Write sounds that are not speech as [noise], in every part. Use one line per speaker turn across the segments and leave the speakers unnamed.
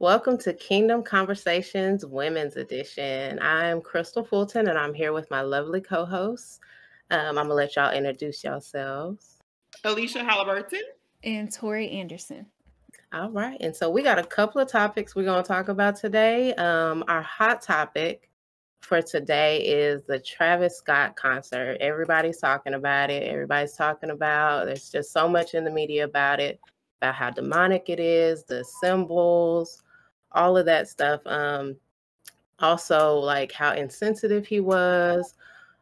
Welcome to Kingdom Conversations Women's Edition. I'm Crystal Fulton and I'm here with my lovely co hosts. Um, I'm going to let y'all introduce yourselves.
Alicia Halliburton
and Tori Anderson.
All right. And so we got a couple of topics we're going to talk about today. Um, our hot topic for today is the Travis Scott concert. Everybody's talking about it. Everybody's talking about there's just so much in the media about it, about how demonic it is, the symbols, all of that stuff. Um, also, like how insensitive he was,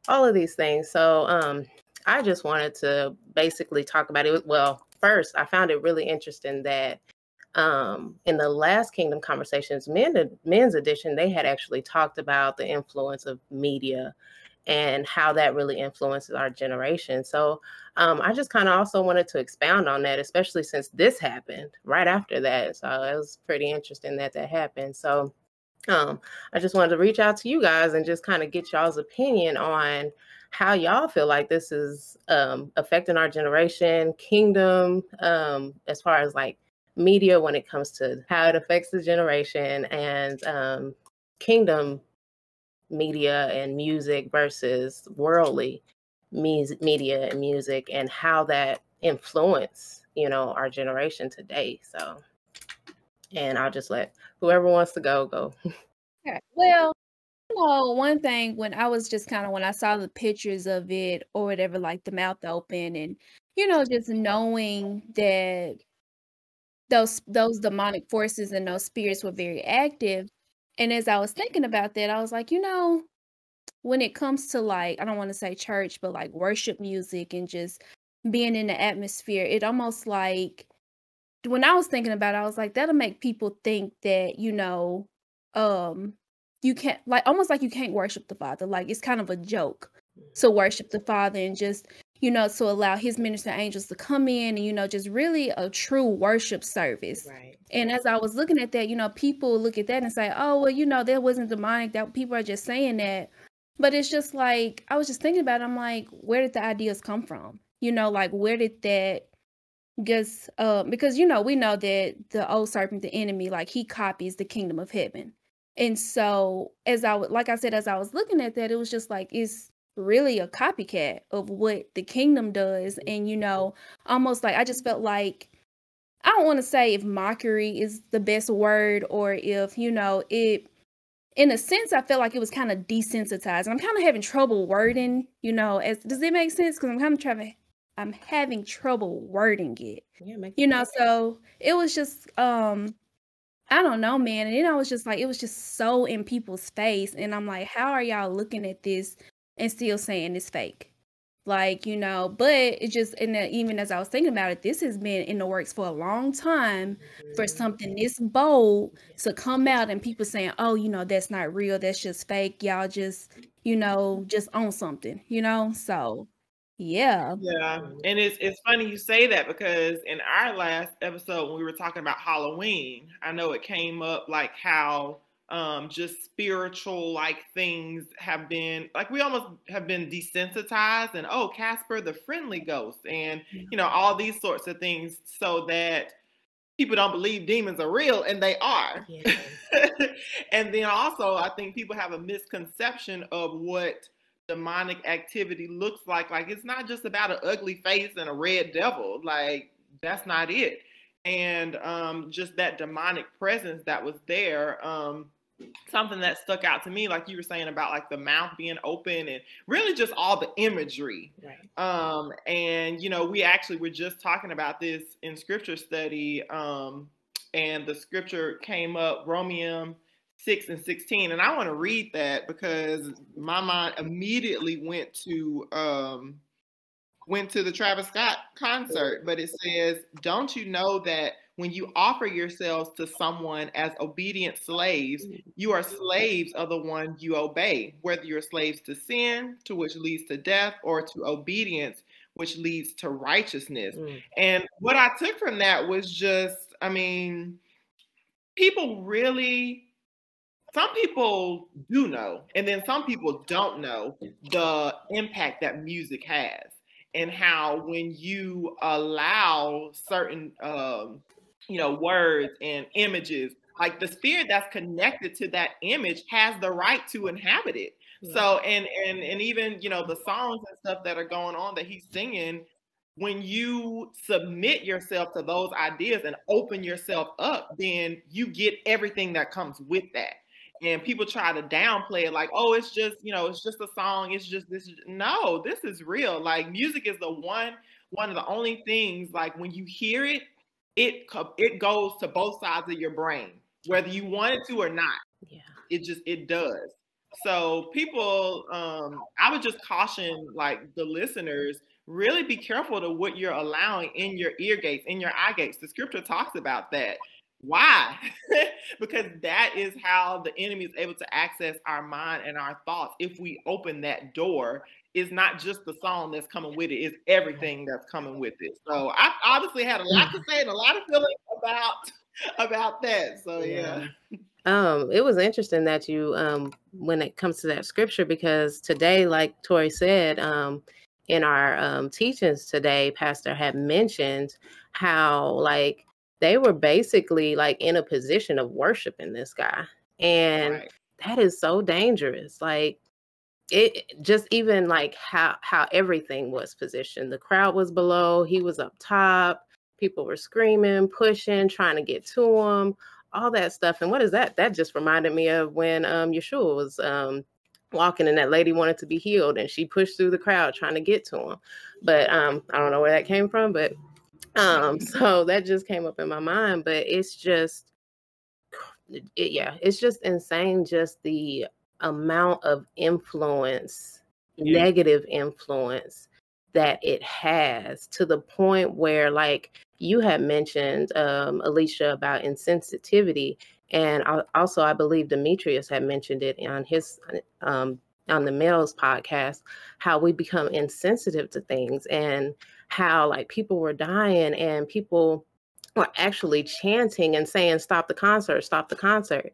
all of these things. So, um, I just wanted to basically talk about it. Well, first, I found it really interesting that um, in the last Kingdom Conversations men, men's edition, they had actually talked about the influence of media and how that really influences our generation. So um, I just kind of also wanted to expound on that, especially since this happened right after that. So it was pretty interesting that that happened. So um, I just wanted to reach out to you guys and just kind of get y'all's opinion on how y'all feel like this is um, affecting our generation, kingdom, um, as far as like media when it comes to how it affects the generation and um, kingdom media and music versus worldly media and music and how that influence you know our generation today so and i'll just let whoever wants to go go
okay. well you know one thing when i was just kind of when i saw the pictures of it or whatever like the mouth open and you know just knowing that those those demonic forces and those spirits were very active. And as I was thinking about that, I was like, you know, when it comes to like, I don't want to say church, but like worship music and just being in the atmosphere, it almost like when I was thinking about it, I was like, that'll make people think that, you know, um, you can't like almost like you can't worship the Father. Like it's kind of a joke to worship the Father and just you know, to allow his minister angels to come in and, you know, just really a true worship service. Right. And as I was looking at that, you know, people look at that and say, oh, well, you know, that wasn't demonic, that people are just saying that. But it's just like, I was just thinking about it. I'm like, where did the ideas come from? You know, like, where did that just, uh, because, you know, we know that the old serpent, the enemy, like, he copies the kingdom of heaven. And so, as I like I said, as I was looking at that, it was just like, it's really a copycat of what the kingdom does and you know almost like i just felt like i don't want to say if mockery is the best word or if you know it in a sense i felt like it was kind of desensitized and i'm kind of having trouble wording you know as does it make sense because i'm kind of trying i'm having trouble wording it yeah, you know sense. so it was just um I don't know, man. And then I was just like, it was just so in people's face. And I'm like, how are y'all looking at this and still saying it's fake. Like, you know, but it just, and even as I was thinking about it, this has been in the works for a long time for mm-hmm. something this bold to come out and people saying, oh, you know, that's not real. That's just fake. Y'all just, you know, just on something, you know? So, yeah.
Yeah. And it's it's funny you say that because in our last episode when we were talking about Halloween, I know it came up like how um, just spiritual like things have been like we almost have been desensitized and oh Casper the friendly ghost and you know all these sorts of things so that people don't believe demons are real and they are. Yeah. [laughs] and then also I think people have a misconception of what demonic activity looks like. Like it's not just about an ugly face and a red devil. Like that's not it. And um, just that demonic presence that was there um, something that stuck out to me like you were saying about like the mouth being open and really just all the imagery right. um and you know we actually were just talking about this in scripture study um and the scripture came up Romans 6 and 16 and i want to read that because my mind immediately went to um went to the travis scott concert but it says don't you know that when you offer yourselves to someone as obedient slaves, you are slaves of the one you obey, whether you're slaves to sin, to which leads to death, or to obedience, which leads to righteousness. Mm. And what I took from that was just, I mean, people really some people do know, and then some people don't know the impact that music has, and how when you allow certain um, you know, words and images like the spirit that's connected to that image has the right to inhabit it. Yeah. So and and and even you know the songs and stuff that are going on that he's singing, when you submit yourself to those ideas and open yourself up, then you get everything that comes with that. And people try to downplay it like, oh, it's just, you know, it's just a song. It's just this. No, this is real. Like music is the one, one of the only things like when you hear it, it it goes to both sides of your brain, whether you want it to or not.
Yeah.
It just it does. So people, um, I would just caution like the listeners really be careful to what you're allowing in your ear gates, in your eye gates. The scripture talks about that. Why? [laughs] because that is how the enemy is able to access our mind and our thoughts. If we open that door, it's not just the song that's coming with it, it's everything that's coming with it. So I obviously had a lot to say and a lot of feelings about [laughs] about that. So yeah. yeah.
Um, it was interesting that you um when it comes to that scripture because today, like Tori said, um, in our um, teachings today, Pastor had mentioned how like they were basically like in a position of worshiping this guy. And right. that is so dangerous. Like it just even like how how everything was positioned. The crowd was below, he was up top, people were screaming, pushing, trying to get to him, all that stuff. And what is that? That just reminded me of when um Yeshua was um walking and that lady wanted to be healed and she pushed through the crowd trying to get to him but um i don't know where that came from but um [laughs] so that just came up in my mind but it's just it, yeah it's just insane just the amount of influence yeah. negative influence that it has to the point where like you had mentioned um alicia about insensitivity and also, I believe Demetrius had mentioned it on his um, on the males podcast, how we become insensitive to things and how like people were dying and people were actually chanting and saying, "Stop the concert! Stop the concert!"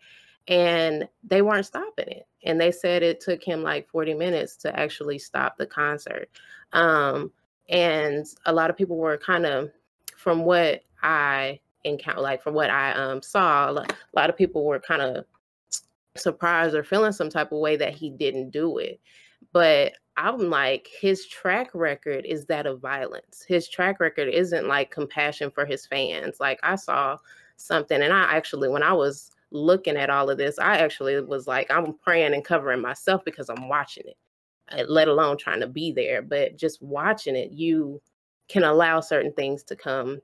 And they weren't stopping it. And they said it took him like 40 minutes to actually stop the concert. Um, and a lot of people were kind of, from what I encounter like from what i um, saw a lot of people were kind of surprised or feeling some type of way that he didn't do it but i'm like his track record is that of violence his track record isn't like compassion for his fans like i saw something and i actually when i was looking at all of this i actually was like i'm praying and covering myself because i'm watching it uh, let alone trying to be there but just watching it you can allow certain things to come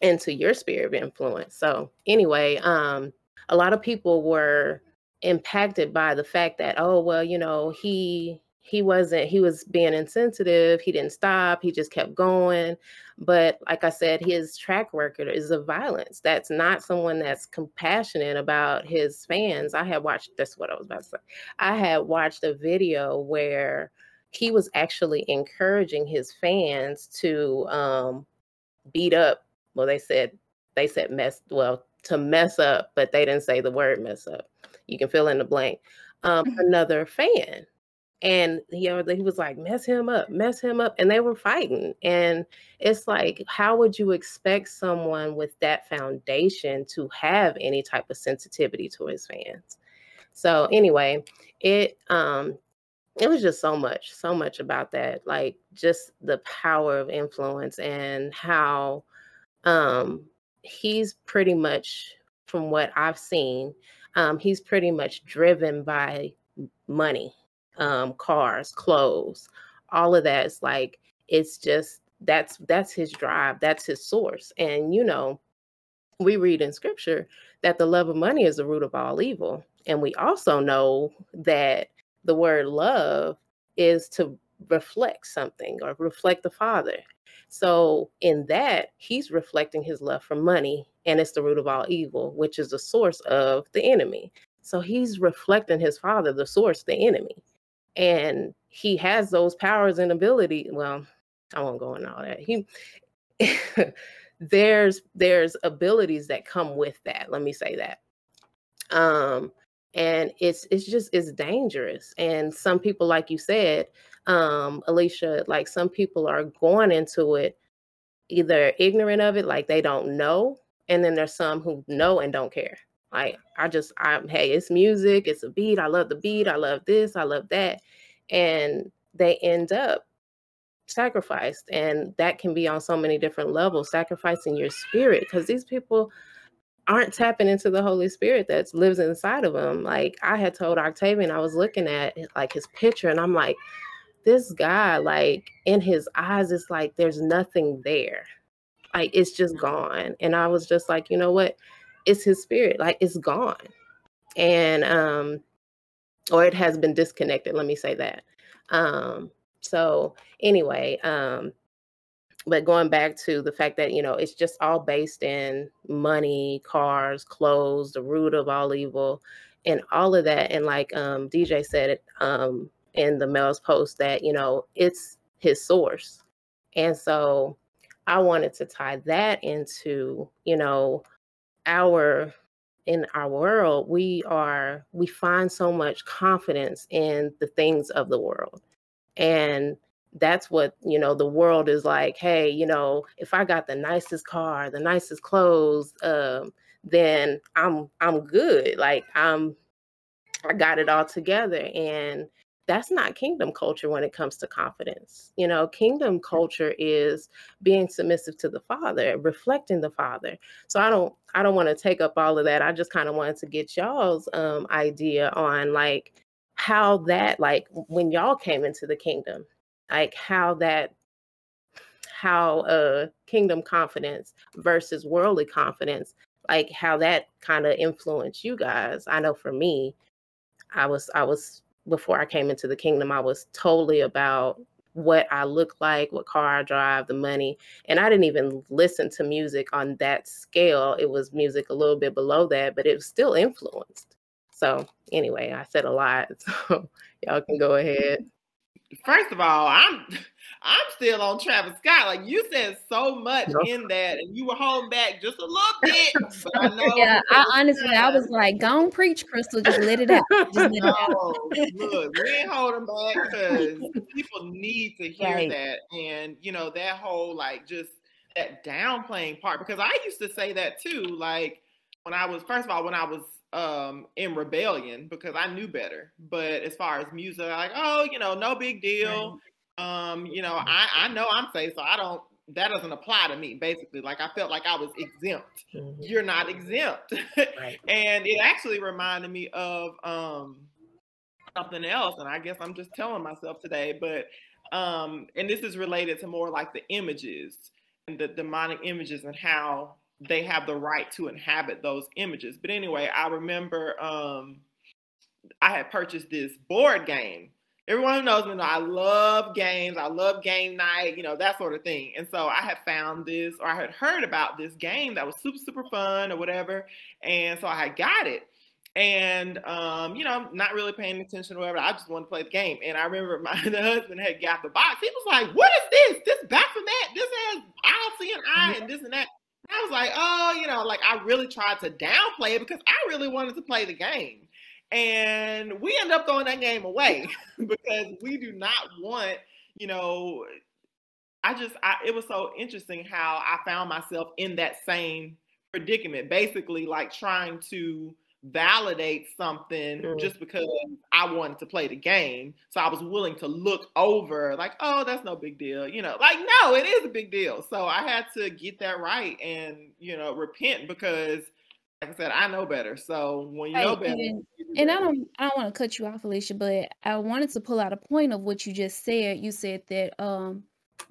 into your sphere of influence. So anyway, um, a lot of people were impacted by the fact that, oh, well, you know, he he wasn't he was being insensitive he didn't stop he just kept going but like i said his track record is of violence that's not someone that's compassionate about his fans i had watched that's what i was about to say i had watched a video where he was actually encouraging his fans to um, beat up well, they said they said mess well to mess up, but they didn't say the word mess up. You can fill in the blank. Um, mm-hmm. another fan. And he, he was like, mess him up, mess him up. And they were fighting. And it's like, how would you expect someone with that foundation to have any type of sensitivity to his fans? So anyway, it um it was just so much, so much about that. Like just the power of influence and how um, he's pretty much, from what I've seen, um, he's pretty much driven by money, um, cars, clothes, all of that. It's like it's just that's that's his drive, that's his source. And you know, we read in scripture that the love of money is the root of all evil. And we also know that the word love is to reflect something or reflect the Father. So, in that, he's reflecting his love for money, and it's the root of all evil, which is the source of the enemy. So, he's reflecting his father, the source, the enemy. And he has those powers and ability. Well, I won't go into all that. He [laughs] there's there's abilities that come with that. Let me say that. Um, and it's it's just it's dangerous. And some people, like you said, um, Alicia, like some people are going into it either ignorant of it, like they don't know, and then there's some who know and don't care. Like I just I'm hey, it's music, it's a beat. I love the beat. I love this. I love that. And they end up sacrificed and that can be on so many different levels sacrificing your spirit because these people aren't tapping into the holy spirit that lives inside of them like i had told octavian i was looking at like his picture and i'm like this guy like in his eyes it's like there's nothing there like it's just gone and i was just like you know what it's his spirit like it's gone. And um or it has been disconnected let me say that. Um so anyway um but going back to the fact that you know it's just all based in money cars clothes the root of all evil and all of that. And like um dj said it um in the Mel's post that you know it's his source. And so i wanted to tie that into you know our in our world we are we find so much confidence in the things of the world. And that's what you know the world is like hey you know if i got the nicest car the nicest clothes um then i'm i'm good. Like i'm i got it all together. And that's not kingdom culture when it comes to confidence. You know, kingdom culture is being submissive to the father, reflecting the father. So I don't I don't want to take up all of that. I just kind of wanted to get y'all's um idea on like how that like when y'all came into the kingdom, like how that how uh kingdom confidence versus worldly confidence, like how that kind of influenced you guys. I know for me, I was I was before I came into the kingdom, I was totally about what I look like, what car I drive, the money. And I didn't even listen to music on that scale. It was music a little bit below that, but it was still influenced. So, anyway, I said a lot. [laughs] So, y'all can go ahead.
First of all, I'm [laughs] I'm still on Travis Scott. Like you said so much no. in that, and you were holding back just a little bit. [laughs] But I know.
Yeah, I honestly, I was like, "Go on, preach, Crystal. Just let it out. [laughs] Just let it
out." look, we ain't holding back because people need to hear right. that, and you know that whole like just that downplaying part. Because I used to say that too. Like when I was first of all when I was um in rebellion because I knew better. But as far as music, like, oh, you know, no big deal. Um, you know, I, I know I'm safe, so I don't that doesn't apply to me basically like i felt like i was exempt mm-hmm. you're not exempt [laughs] right. and it actually reminded me of um something else and i guess i'm just telling myself today but um and this is related to more like the images and the demonic images and how they have the right to inhabit those images but anyway i remember um i had purchased this board game everyone who knows me know I love games. I love game night, you know, that sort of thing. And so I had found this or I had heard about this game that was super, super fun or whatever. And so I had got it. And um, you know, not really paying attention or whatever. I just wanted to play the game. And I remember [laughs] my husband had got the box. He was like, What is this? This back from that. This has I see an eye and this and that. I was like, oh, you know, like I really tried to downplay it because I really wanted to play the game. And we end up throwing that game away [laughs] because we do not want, you know, I just, I, it was so interesting how I found myself in that same predicament, basically like trying to validate something mm. just because I wanted to play the game. So I was willing to look over, like, oh, that's no big deal. You know, like, no, it is a big deal. So I had to get that right and, you know, repent because like I said, I know better. So when you know better,
and, and I don't I don't want to cut you off, Alicia, but I wanted to pull out a point of what you just said. You said that um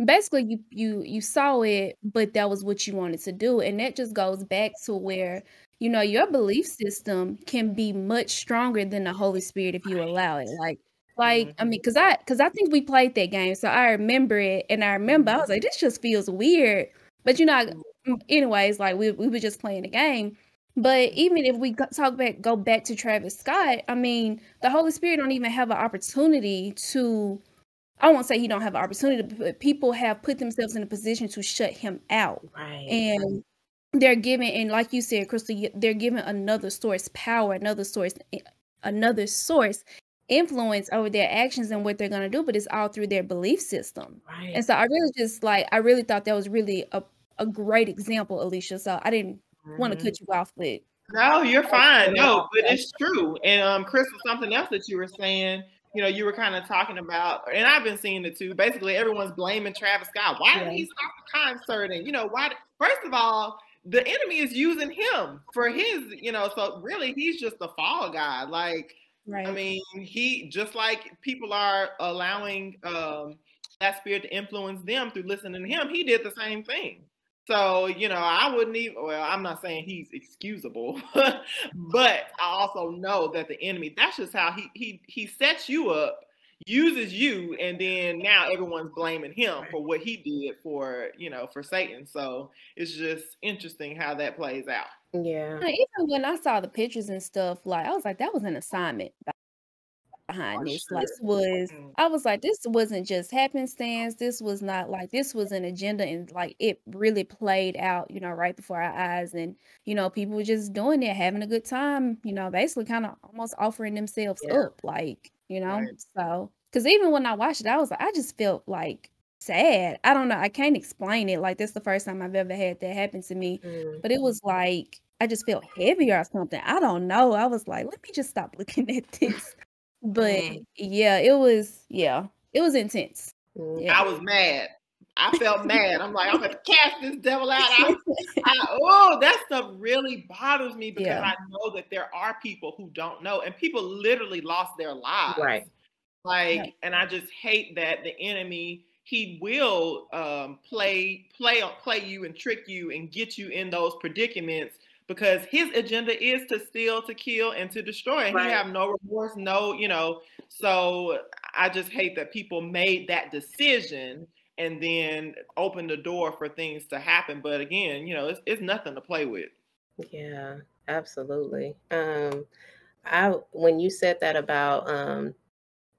basically you you you saw it, but that was what you wanted to do. And that just goes back to where you know your belief system can be much stronger than the Holy Spirit if you allow it. Like like I mean, mm-hmm. cause I cause I think we played that game, so I remember it, and I remember I was like, mm-hmm. this just feels weird. But you know, mm-hmm. mm, anyways, like we we were just playing the game, but even if we talk back, go back to Travis Scott, I mean, the Holy Spirit don't even have an opportunity to. I won't say he don't have an opportunity, but people have put themselves in a position to shut him out,
right?
And they're giving, and like you said, Crystal, they're giving another source power, another source, eh, another source influence over their actions and what they're going to do but it's all through their belief system right and so i really just like i really thought that was really a, a great example alicia so i didn't want to mm-hmm. cut you off, but
No, you're fine. No, but it's true. And um, Chris, something else that you were saying you know, you were kind of talking about, and I've been seeing it too. Basically, everyone's blaming Travis Scott. Why did he stop the concert? And you know, why? First of all, the enemy is using him for his, you know. So really, he's just the fall guy. Like, right. I mean, he just like people are allowing um, that spirit to influence them through listening to him. He did the same thing. So, you know, I wouldn't even, well, I'm not saying he's excusable, [laughs] but I also know that the enemy, that's just how he, he, he sets you up, uses you, and then now everyone's blaming him for what he did for, you know, for Satan. So it's just interesting how that plays out.
Yeah.
Even when I saw the pictures and stuff, like, I was like, that was an assignment behind this. Sure. Like was mm. I was like, this wasn't just happenstance. This was not like this was an agenda and like it really played out, you know, right before our eyes. And, you know, people were just doing it, having a good time, you know, basically kind of almost offering themselves yeah. up, like, you know. Right. So because even when I watched it, I was like, I just felt like sad. I don't know. I can't explain it. Like this the first time I've ever had that happen to me. Mm. But it was like I just felt heavier or something. I don't know. I was like, let me just stop [laughs] looking at this. But mm. yeah, it was yeah, it was intense.
Mm. Yeah. I was mad. I felt mad. I'm like, I'm gonna cast this devil out. I, I, oh, that stuff really bothers me because yeah. I know that there are people who don't know, and people literally lost their lives.
Right.
Like, right. and I just hate that the enemy he will um, play play play you and trick you and get you in those predicaments because his agenda is to steal, to kill, and to destroy. And right. he have no remorse, no, you know. So I just hate that people made that decision and then open the door for things to happen. But again, you know, it's, it's nothing to play with.
Yeah, absolutely. Um, I when you said that about um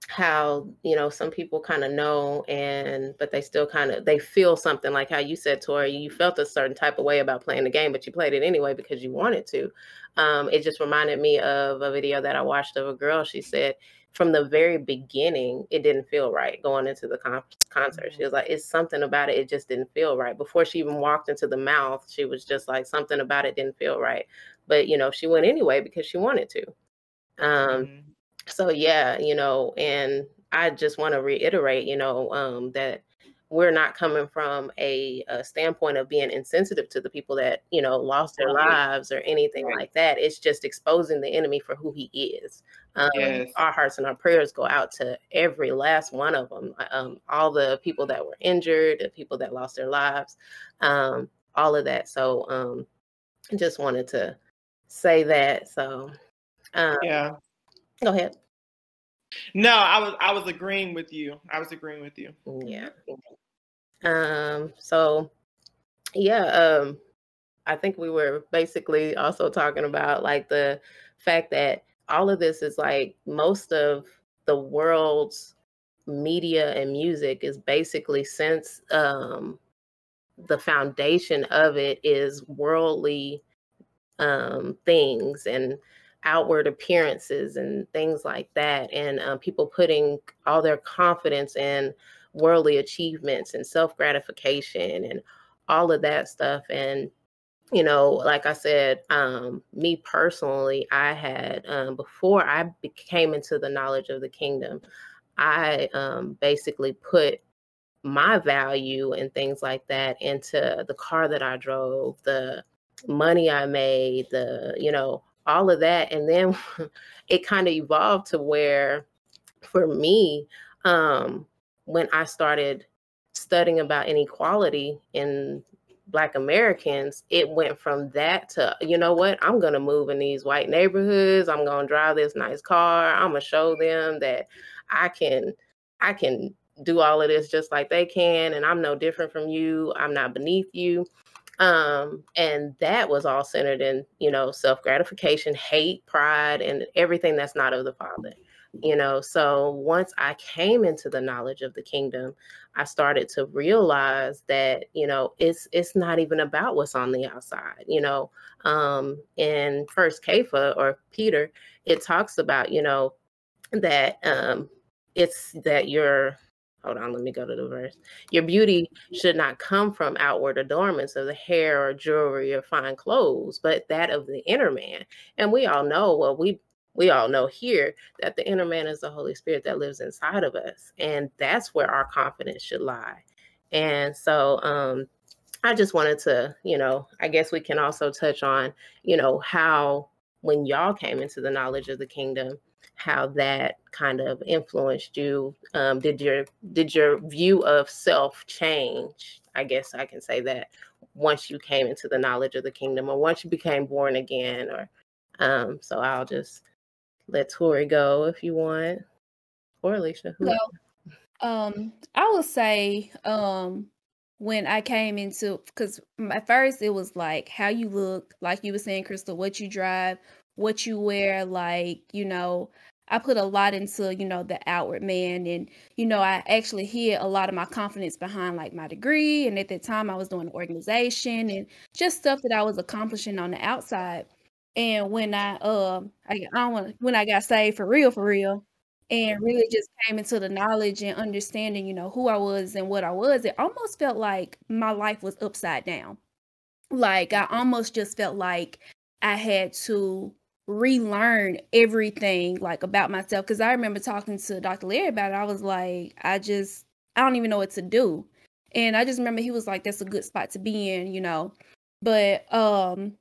how you know some people kind of know and but they still kind of they feel something like how you said tori you felt a certain type of way about playing the game but you played it anyway because you wanted to um, it just reminded me of a video that i watched of a girl she said from the very beginning it didn't feel right going into the con- concert. She was like it's something about it it just didn't feel right. Before she even walked into the mouth she was just like something about it didn't feel right. But you know she went anyway because she wanted to. Um, mm-hmm. so yeah you know and i just want to reiterate you know um, that we're not coming from a, a, standpoint of being insensitive to the people that you know lost their lives or anything right. like that it's just exposing the enemy for who he is um, yes. our hearts and our prayers go out to every last one of them uh, um, all the people that were injured the people that lost their lives um, all of that so um, just wanted to say that so
um, yeah
Go ahead.
No, I was I was agreeing with you. I was agreeing with you.
Yeah. Um. So, yeah. Um. I think we were basically also talking about like the fact that all of this is like most of the world's media and music is basically since um the foundation of it is worldly um things and outward appearances and things like that, and um, people putting all their confidence in worldly achievements and self gratification and all of that stuff. And you know, like I said, um, me personally, I had um, before I came into the knowledge of the kingdom, I um, basically put my value and things like that into the car that I drove, the money I made, the you know all of that. And then [laughs] it kind of evolved to where, for me, um, when I started studying about inequality in Black Americans, it went from that to, you know what, I'm going to move in these white neighborhoods. I'm going to drive this nice car. I'm going to show them that I can, I can do all of this just like they can. And I'm no different from you. I'm not beneath you um and that was all centered in you know self gratification hate pride and everything that's not of the father you know? So once i came into the knowledge of the kingdom i started to realize that you know it's it's not even about what's on the outside you know? Um in first Kepha or peter it talks about you know that um it's that you're hold on, let me go to the verse. Your beauty should not come from outward adornments of the hair or jewelry or fine clothes, but that of the inner man. And we all know, well, we we all know here that the inner man is the Holy Spirit that lives inside of us. And that's where our confidence should lie. And so um I just wanted to, you know, I guess we can also touch on, you know, how when y'all came into the knowledge of the kingdom, how that kind of influenced you. Um, did your did your view of self change? I guess I can say that once you came into the knowledge of the kingdom, or once you became born again, or um, so I'll just let Tori go if you want, or Alicia.
Well, um, I would say um when I came into because at first it was like how you look, like you were saying, Crystal, what you drive, what you wear, like, you know, I put a lot into, you know, the outward man. And, you know, I actually hid a lot of my confidence behind like my degree. And at that time I was doing organization and just stuff that I was accomplishing on the outside. And when I um I, I want when I got saved for real, for real, and really just came into the knowledge and understanding, you know, who I was and what I was, it almost felt like my life was upside down. Like I almost just felt like I had to relearn everything like about myself because I remember talking to Dr. Larry about it. I was like, I just I don't even know what to do. And I just remember he was like, that's a good spot to be in, you know. But um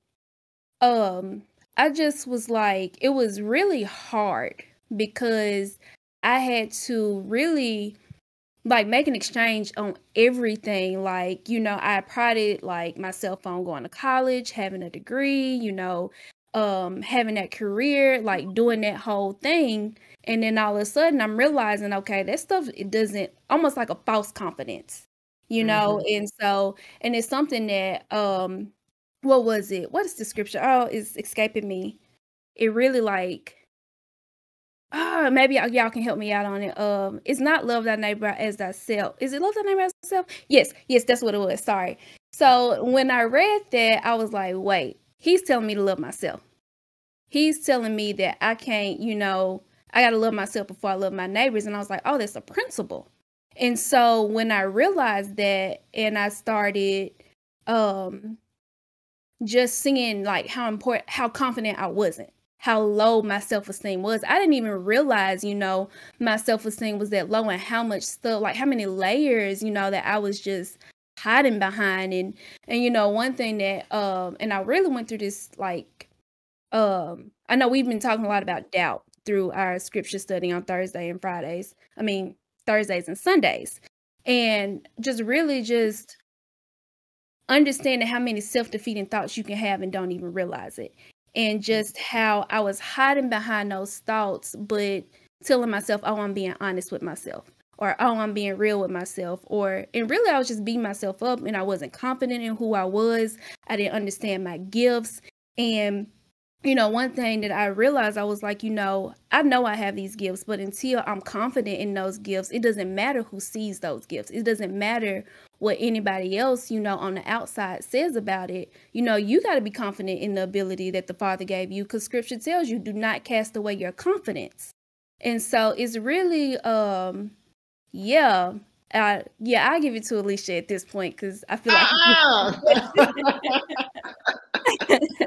um I just was like, it was really hard because I had to really like make an exchange on everything. Like, you know, I prided like my cell phone going to college, having a degree, you know, um having that career, like doing that whole thing. And then all of a sudden I'm realizing, okay, that stuff it doesn't almost like a false confidence, you know? Mm-hmm. And so and it's something that um what was it? What is the scripture? Oh, it's escaping me. It really like Ah, maybe y'all, y'all can help me out on it. Um, it's not love thy neighbor as thyself. Is it love thy neighbor as thyself? Yes, yes, that's what it was. Sorry. So when I read that, I was like, wait, he's telling me to love myself. He's telling me that I can't, you know, I gotta love myself before I love my neighbors. And I was like, oh, that's a principle. And so when I realized that and I started um just seeing like how important how confident I wasn't how low my self-esteem was. I didn't even realize, you know, my self-esteem was that low and how much stuff, like how many layers, you know, that I was just hiding behind and and you know, one thing that um and I really went through this like um I know we've been talking a lot about doubt through our scripture study on Thursday and Fridays. I mean, Thursdays and Sundays. And just really just understanding how many self-defeating thoughts you can have and don't even realize it and just how I was hiding behind those thoughts, but telling myself, oh, I'm being honest with myself, or oh, I'm being real with myself, or and really I was just beating myself up and I wasn't confident in who I was. I didn't understand my gifts. And you know, one thing that I realized, I was like, you know, I know I have these gifts, but until I'm confident in those gifts, it doesn't matter who sees those gifts. It doesn't matter what anybody else, you know, on the outside says about it. You know, you got to be confident in the ability that the Father gave you because scripture tells you do not cast away your confidence. And so it's really um yeah, uh, yeah, I give it to Alicia at this point because I feel like.
Uh-uh. [laughs] [laughs]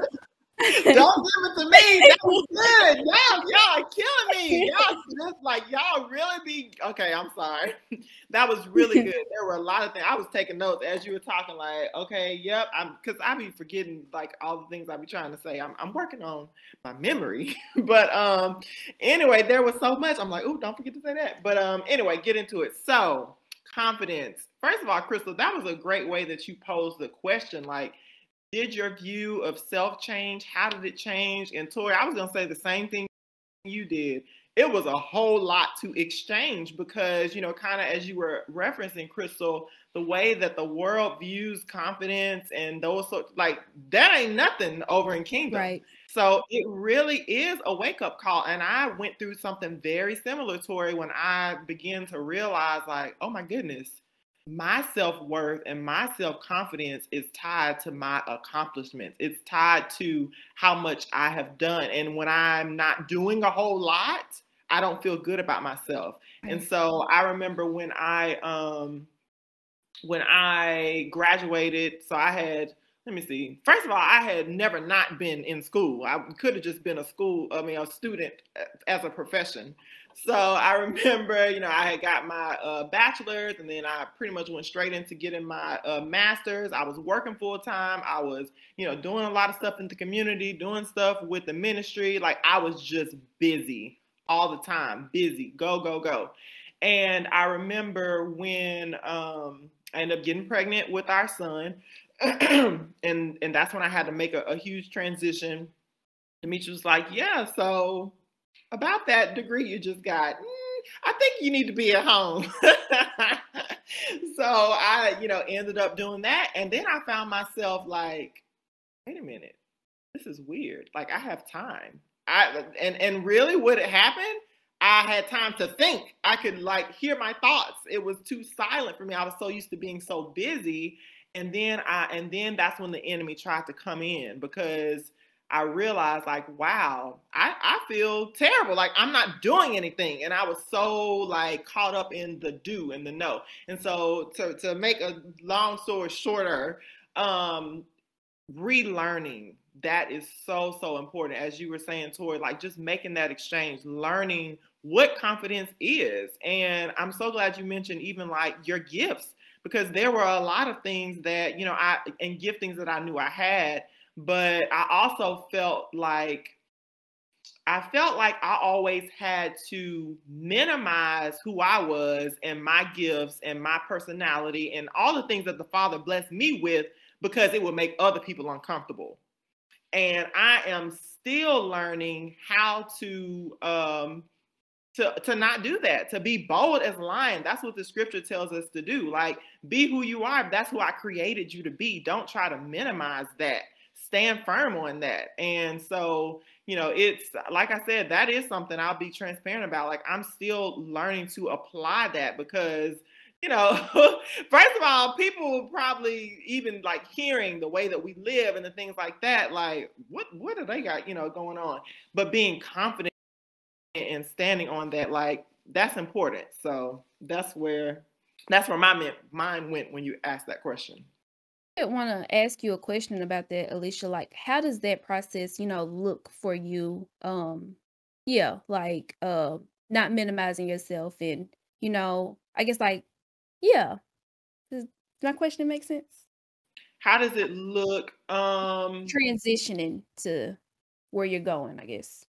Don't give it to me. That was [laughs] good. Y'all, y'all killing me. Y'all just like y'all really be okay. I'm sorry. [laughs] That was really [laughs] good. There were a lot of things. I was taking notes as you were talking. Like, okay, yep. I'm because I be forgetting like all the things I be trying to say. I'm, I'm working on my memory. but um, anyway, there was so much. I'm like, oh, don't forget to say that. But um, anyway, get into it. So confidence. First of all, Crystal, that was a great way that you posed the question. Like did your view of self change? How did it change? And Tori, I was going to say the same thing you did. It was a whole lot to exchange because, you know, kind of as you were referencing, Crystal, the way that the world views confidence and those sort like that ain't nothing over in Kingdom.
Right.
So it really is a wake up call. And I went through something very similar, Tori, when I began to realize, like, oh my goodness, my self worth and my self confidence is tied to my accomplishments. It's tied to how much I have done. And when I'm not doing a whole lot, I don't feel good about myself. And so I remember when I um when I graduated, so I had let me see. First of all, I had never not been in school. I could have just been a school, I mean, a student uh, as a profession. So I remember, you know, I had got my uh, bachelor's and then I pretty much went straight into getting my uh, master's. I was working full time. I was, you know, doing a lot of stuff in the community, doing stuff with the ministry. Like I was just busy all the time, busy, go, go, go. And I remember when um, I ended up getting pregnant with our son. [clears throat] and and that's when I had to make a, a huge transition. Demetri was like, "Yeah, so about that degree you just got, mm, I think you need to be at home." [laughs] so I, you know, ended up doing that, and then I found myself like, "Wait a minute, this is weird. Like I have time. I and and really, what it happened?" I had time to think. I could like hear my thoughts. It was too silent for me. I was so used to being so busy and then I and then that's when the enemy tried to come in because I realized like, wow, I, I feel terrible. Like I'm not doing anything. And I was so like caught up in the do and the no. And so to, to make a long story shorter, um, relearning that is so, so important. As you were saying, Tori, like just making that exchange, learning what confidence is. And I'm so glad you mentioned even like your gifts because there were a lot of things that, you know, I and giftings that I knew I had, but I also felt like I felt like I always had to minimize who I was and my gifts and my personality and all the things that the Father blessed me with because it would make other people uncomfortable. And I am still learning how to um, to to not do that to be bold as a lion. That's what the scripture tells us to do. Like be who you are. That's who i created you to be. Don't try to minimize that stand firm on that. And so you know it's like i said that is something i'll be transparent about. Like i'm still learning to apply that because you know [laughs] first of all people probably even like hearing the way that we live and the things like that like what what do they got you know going on? But being confident and standing on that like that's important. So that's where that's where my mind went when you asked that question
I want to ask you a question about that, Alicia. Like, how does that process, you know, look for you? Um, yeah, like, uh, not minimizing yourself, and you know, I guess, like, yeah. Does my question make sense?
How does it look? Um,
transitioning to where you're going, I guess.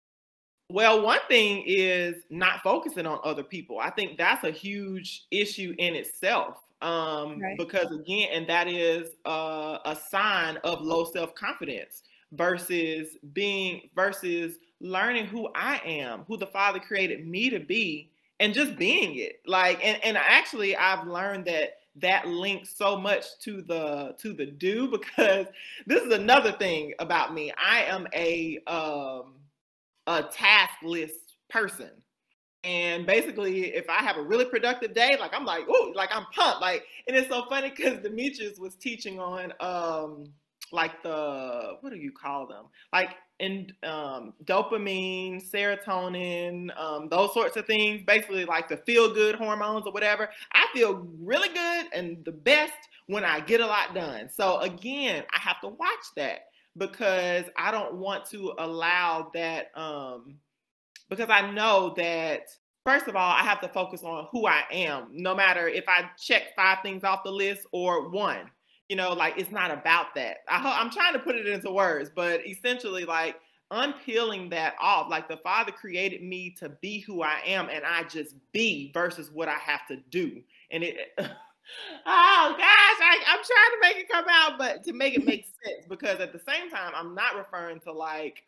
Well, one thing is not focusing on other people. I think that's a huge issue in itself. Um, right. because again, and that is uh, a sign of low self-confidence versus being versus learning who I am, who the Father created me to be, and just being it. Like, and, and actually I've learned that that links so much to the to the do [laughs] because this is another thing about me. I am a um a task list person. And basically, if I have a really productive day, like I'm like, oh, like I'm pumped. Like, and it's so funny because Demetrius was teaching on um like the what do you call them? Like in um dopamine, serotonin, um, those sorts of things, basically like the feel good hormones or whatever. I feel really good and the best when I get a lot done. So again, I have to watch that because I don't want to allow that um because I know that first of all, I have to focus on who I am, no matter if I check five things off the list or one. You know, like it's not about that. I I'm trying to put it into words, but essentially, like unpeeling that off, like the Father created me to be who I am, and I just be versus what I have to do. And it, [laughs] oh gosh, I, I'm trying to make it come out, but to make it make [laughs] sense, because at the same time, I'm not referring to like,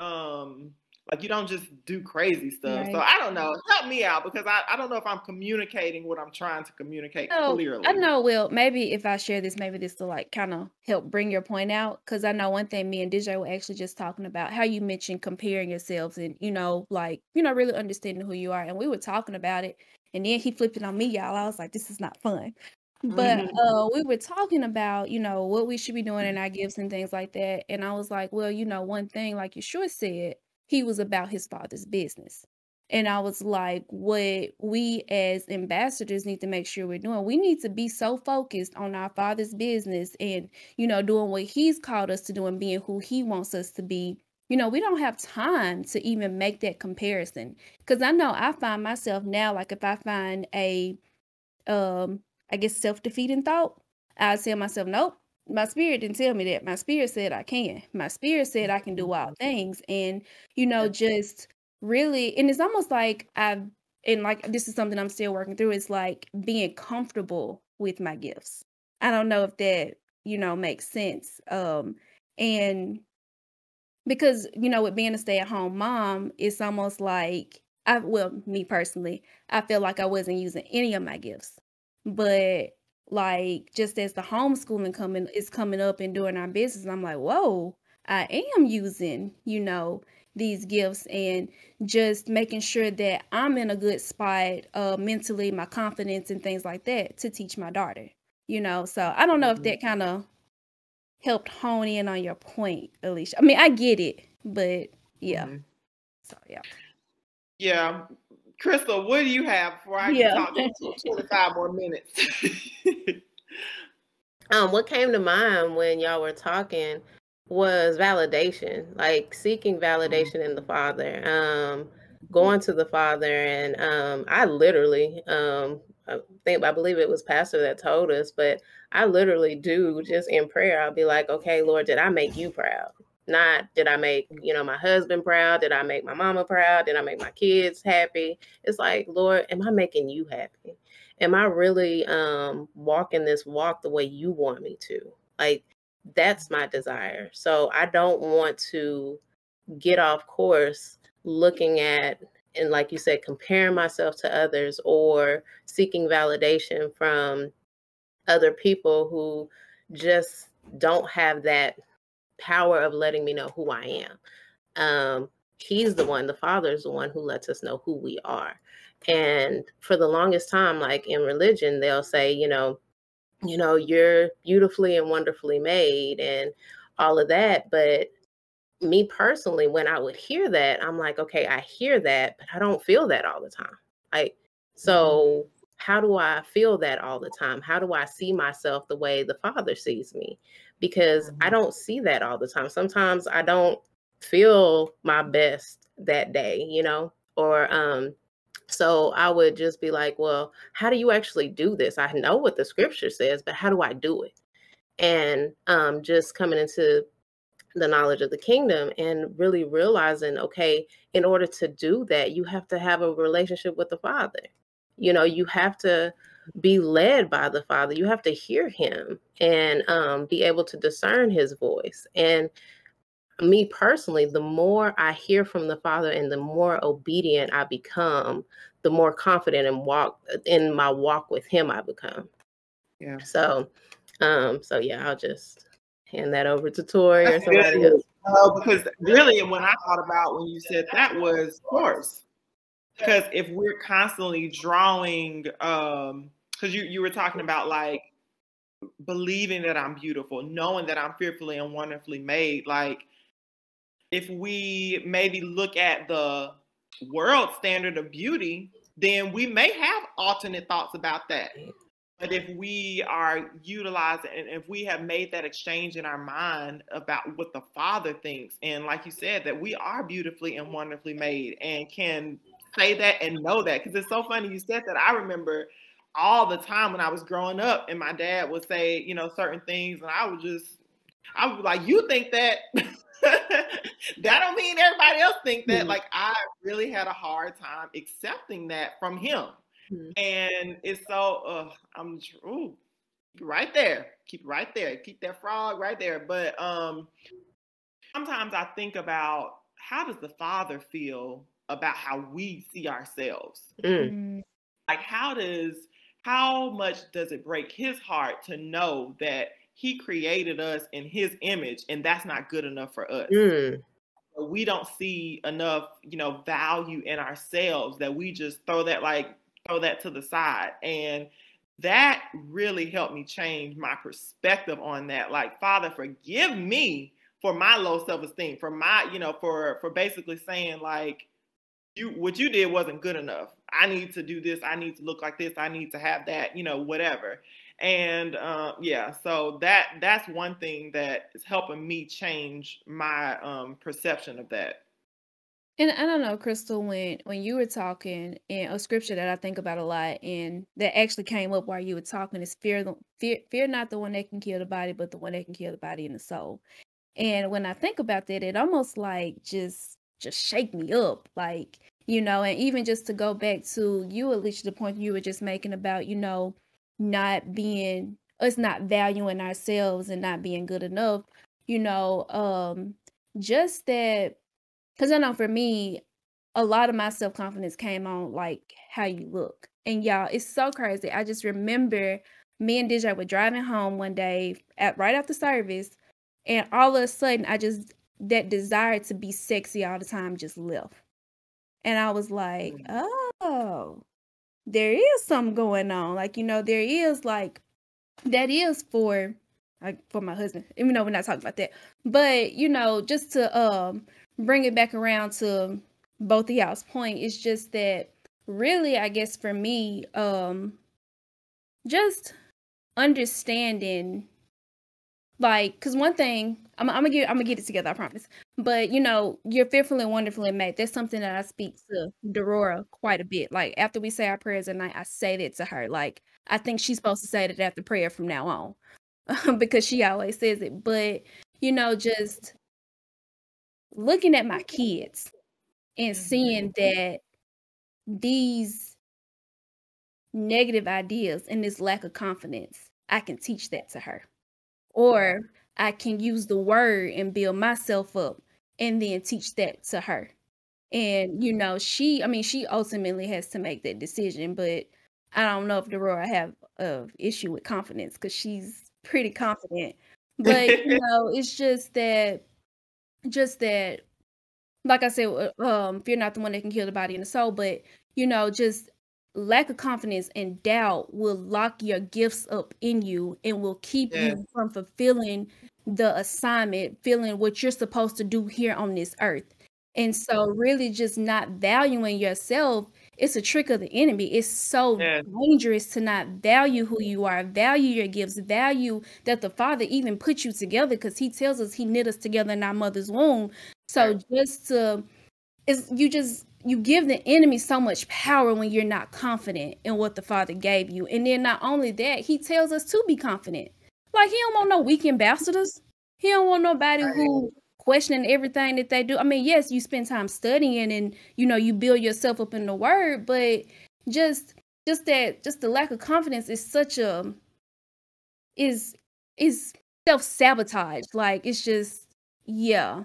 um, like you don't just do crazy stuff. Right. So I don't know. Help me out because I, I don't know if I'm communicating what I'm trying to communicate
oh,
clearly.
I know, Will, maybe if I share this, maybe this will like kind of help bring your point out. Cause I know one thing me and DJ were actually just talking about how you mentioned comparing yourselves and, you know, like, you know, really understanding who you are. And we were talking about it. And then he flipped it on me, y'all. I was like, this is not fun. But mm-hmm. uh, we were talking about, you know, what we should be doing in our gifts and things like that. And I was like, well, you know, one thing, like Yeshua said, he was about his father's business. And I was like, what we as ambassadors need to make sure we're doing, we need to be so focused on our Father's business and, you know, doing what He's called us to do and being who He wants us to be. You know, we don't have time to even make that comparison. Cause I know I find myself now, like if I find a, um, I guess self defeating thought, I tell myself, nope, my spirit didn't tell me that. My spirit said I can. My spirit said I can do all things. And, you know, just really and it's almost like I've and like this is something I'm still working through. It's like being comfortable with my gifts. I don't know if that, you know, makes sense. Um and because, you know, with being a stay-at-home mom, it's almost like I well, me personally, I feel like I wasn't using any of my gifts. But like just as the homeschooling coming is coming up and doing our business, I'm like, whoa, I am using, you know, these gifts and just making sure that I'm in a good spot uh, mentally, my confidence and things like that to teach my daughter. You know, so I don't know if mm-hmm. that kind of helped hone in on your point, Alicia. I mean, I get it, but yeah. Mm-hmm. So yeah.
Yeah. Crystal, what do you have before I yeah. talk 25 more minutes? [laughs]
um, what came to mind when y'all were talking was validation, like seeking validation in the Father, um, going to the Father, and um, I literally, um, I think I believe it was Pastor that told us, but I literally do just in prayer. I'll be like, okay, Lord, did I make you proud? Not did I make you know my husband proud? Did I make my mama proud? Did I make my kids happy? It's like, Lord, am I making you happy? Am I really um, walking this walk the way you want me to? Like that's my desire. So I don't want to get off course looking at and like you said comparing myself to others or seeking validation from other people who just don't have that power of letting me know who I am. Um, he's the one, the father is the one who lets us know who we are. And for the longest time, like in religion, they'll say, you know, you know, you're beautifully and wonderfully made and all of that. But me personally, when I would hear that, I'm like, okay, I hear that, but I don't feel that all the time. Like, mm-hmm. so how do I feel that all the time? How do I see myself the way the Father sees me? Because I mm-hmm. don't see that all the time. Sometimes I don't feel my best that day, you know, or um so I would just be like, well, how do you actually do this? I know what the scripture says, but how do I do it? And um, just coming into the knowledge of the kingdom and really realizing, okay, in order to do that, you have to have a relationship with the Father. You know, you have to be led by the Father. You have to hear Him and um, be able to discern His voice. And me personally, the more I hear from the Father and the more obedient I become, the more confident and walk in my walk with Him I become. Yeah. So, um, so yeah, I'll just hand that over to Tori or somebody else.
Uh, because really, when I thought about when you said that was of course, because if we're constantly drawing, um, because you you were talking about like believing that I'm beautiful, knowing that I'm fearfully and wonderfully made, like if we maybe look at the world standard of beauty, then we may have alternate thoughts about that. But if we are utilizing and if we have made that exchange in our mind about what the Father thinks, and like you said, that we are beautifully and wonderfully made and can say that and know that. Because it's so funny you said that. I remember all the time when I was growing up, and my dad would say, you know, certain things, and I would just, I would be like, You think that? [laughs] that don't mean everybody else think that. Mm-hmm. Like I really had a hard time accepting that from him. Mm-hmm. And it's so uh, I'm ooh, right there. Keep right there. Keep that frog right there. But um sometimes I think about how does the father feel about how we see ourselves? Mm. mm. Like how does how much does it break his heart to know that he created us in his image and that's not good enough for us mm. we don't see enough you know value in ourselves that we just throw that like throw that to the side and that really helped me change my perspective on that like father forgive me for my low self-esteem for my you know for for basically saying like you what you did wasn't good enough. I need to do this. I need to look like this. I need to have that. You know, whatever. And uh, yeah, so that that's one thing that is helping me change my um, perception of that.
And I don't know, Crystal, when when you were talking, and a scripture that I think about a lot, and that actually came up while you were talking is fear, fear, fear not the one that can kill the body, but the one that can kill the body and the soul. And when I think about that, it almost like just just shake me up, like you know, and even just to go back to you, at least the point you were just making about, you know, not being us not valuing ourselves and not being good enough, you know, um, just that because I know for me, a lot of my self confidence came on like how you look. And y'all, it's so crazy. I just remember me and DJ were driving home one day at right after service, and all of a sudden, I just that desire to be sexy all the time just left. And I was like, mm. oh, there is something going on. Like, you know, there is like that is for like for my husband. Even though we're not talking about that. But, you know, just to um bring it back around to both of y'all's point, it's just that really, I guess for me, um, just understanding like because one thing I'm, I'm, gonna get i'm gonna get it together i promise. But you know you're fearfully and wonderfully made. That's something that i speak to Dorora quite a bit. Like after we say our prayers at night i say that to her. Like i think she's supposed to say that after prayer from now on [laughs] because she always says it. But you know just looking at my kids and mm-hmm. seeing that these negative ideas and this lack of confidence, I can teach that to her. Or I can use the word and build myself up and then teach that to her. And you know, she I mean, she ultimately has to make that decision, but I don't know if Dorora have a issue with confidence because she's pretty confident. But you [laughs] know, it's just that just that like I said, um, fear not the one that can kill the body and the soul, but you know, just lack of confidence and doubt will lock your gifts up in you and will keep you from fulfilling the assignment, feeling what you're supposed to do here on this earth. And so, really, just not valuing yourself, it's a trick of the enemy. It's so dangerous to not value who you are, value your gifts, value that the Father even put you together because He tells us He knit us together in our mother's womb. So, just to, is you just you give the enemy so much power when you're not confident in what the Father gave you. And then not only that, He tells us to be confident. Like He don't want no weak ambassadors. He don't want nobody who questioning everything that they do. I mean, yes, you spend time studying and you know you build yourself up in the word, but just just that just the lack of confidence is such a is is self sabotage. Like it's just yeah.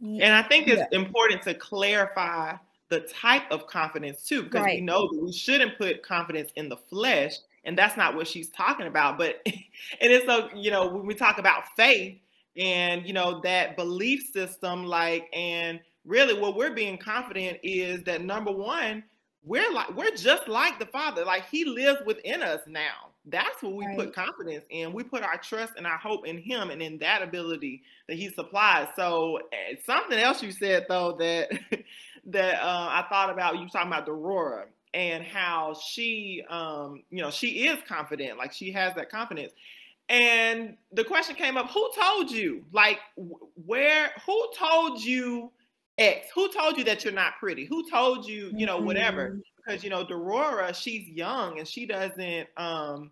And I think it's yeah. important to clarify the type of confidence too, because right. we know that we shouldn't put confidence in the flesh, and that's not what she's talking about. But [laughs] and it's so you know when we talk about faith, and you know that belief system like and really what we're being confident is that number one we're like we're just like the father like he lives within us now that's what we right. put confidence in we put our trust and our hope in him and in that ability that he supplies so eh, something else you said though that [laughs] that uh, i thought about you talking about Dorora and how she um you know she is confident like she has that confidence. And the question came up who told you? Like where who told you x? Who told you that you're not pretty? Who told you you know whatever? Mm-hmm. because you know Dorora she's young and she doesn't um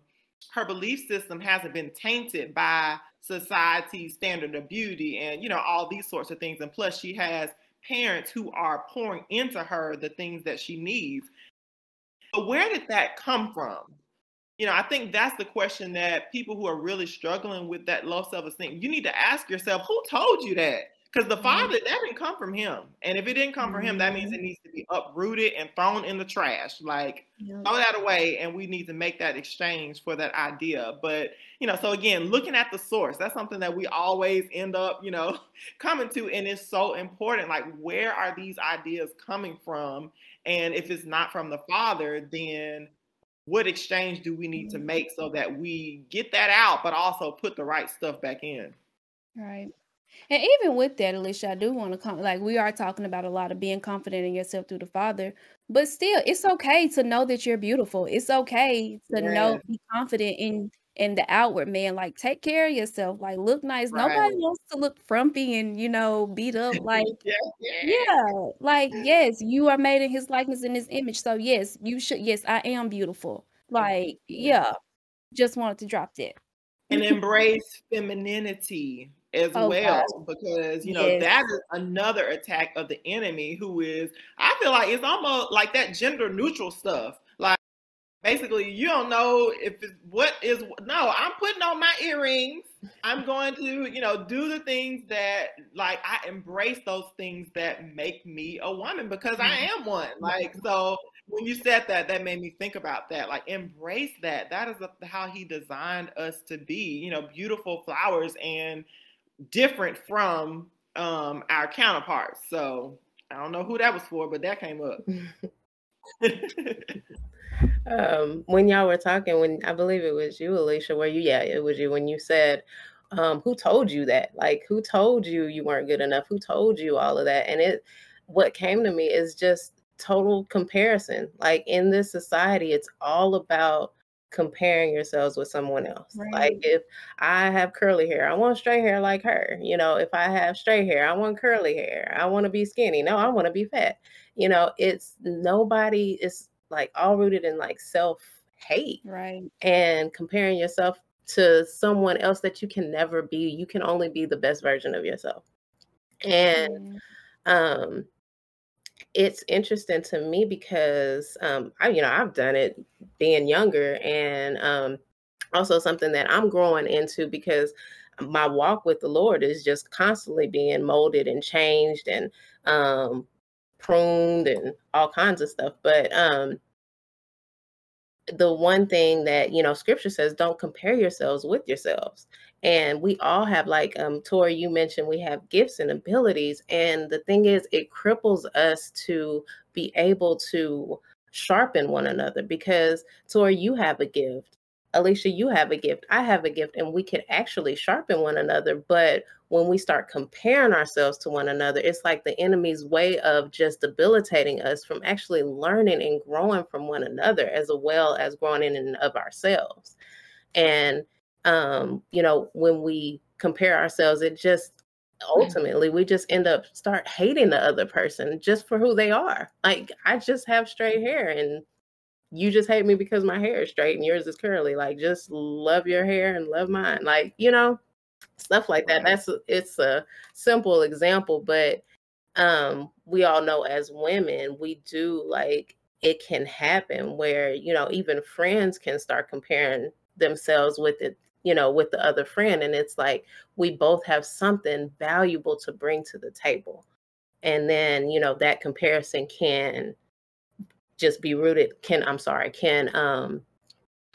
her belief system hasn't been tainted by society's standard of beauty and you know all these sorts of things. And plus she has parents who are pouring into her the things that she needs but where did that come from you know, I think that's the question that people who are really struggling with that low self esteem, you need to ask yourself, who told you that? Because the mm-hmm. father, mm-hmm. that didn't come from him. And if it didn't come from him, that means it mm-hmm. needs to be uprooted and thrown in the trash. Like, yep. throw that away. And we need to make that exchange for that idea. But, you know, so again, looking at the source, that's something that we always end up, you know, [laughs] coming to. And it's so important. Like, where are these ideas coming from? And if it's not from the father, then what exchange do we need to make so that we get that out, but also put the right stuff back in?
Right. And even with that, Alicia, I do want to come like we are talking about a lot of being confident in yourself through the Father, but still, it's okay to know that you're beautiful. It's okay to know, be confident in in the outward man. Like, take care of yourself. Like, look nice. Nobody wants to look frumpy and you know beat up. [laughs] Like,
Yeah, yeah.
yeah, like [laughs] yes, you are made in His likeness and His image. So yes, you should. Yes, I am beautiful. Like,
Yeah.
just wanted to drop that.
And [laughs] embrace femininity as
Oh
well, because you know
yes.
that is another attack of the enemy who is I feel like it's almost like that gender neutral stuff. Basically you don't know if it's what is no, I'm putting on my earrings. I'm going to, you know, do the things that like I embrace those things that make me a woman because I
Mhm.
am one. Like so when you said that, that made me think about that. Like, embrace that. That is a, how he designed us to be. You know, beautiful flowers and different from um, our counterparts. So I don't know who that was for, but that came up. [laughs]
um, when y'all were talking, when I believe it was you, Alicia, where you, yeah, it was you when you said, um, who told you that? Like, who told you you weren't good enough? Who told you all of that? And it, what came to me is just total comparison. Like in this society, it's all about comparing yourselves with someone else. Like if I have curly hair, I want straight hair like her. You know, if I have straight hair, I want curly hair. I want to be skinny. No, I want to be fat. You know, it's nobody is like all rooted in like self hate
Right.
and comparing yourself to someone else that you can never be. You can only be the best version of yourself. And
Yeah.
um it's interesting to me because um I you know I've done it being younger and um also something that I'm growing into because my walk with the Lord is just constantly being molded and changed and um pruned and all kinds of stuff but um the one thing that you know scripture says don't compare yourselves with yourselves and we all have like um tori you mentioned we have gifts and abilities and the thing is it cripples us to be able to sharpen one another because tori you have a gift alicia you have a gift i have a gift and we can actually sharpen one another but when we start comparing ourselves to one another it's like the enemy's way of just debilitating us from actually learning and growing from one another as well as growing in and of ourselves. And um you know when we compare ourselves it just ultimately we just end up start hating the other person just for who they are. Like i just have straight hair and you just hate me because my hair is straight and yours is curly. Like just love your hair and love mine. Like you know stuff like that. That's it's a simple example but um we all know as women we do like it can happen where you know even friends can start comparing themselves with it you know with the other friend and it's like we both have something valuable to bring to the table. And then you know that comparison can just be rooted can i'm sorry can um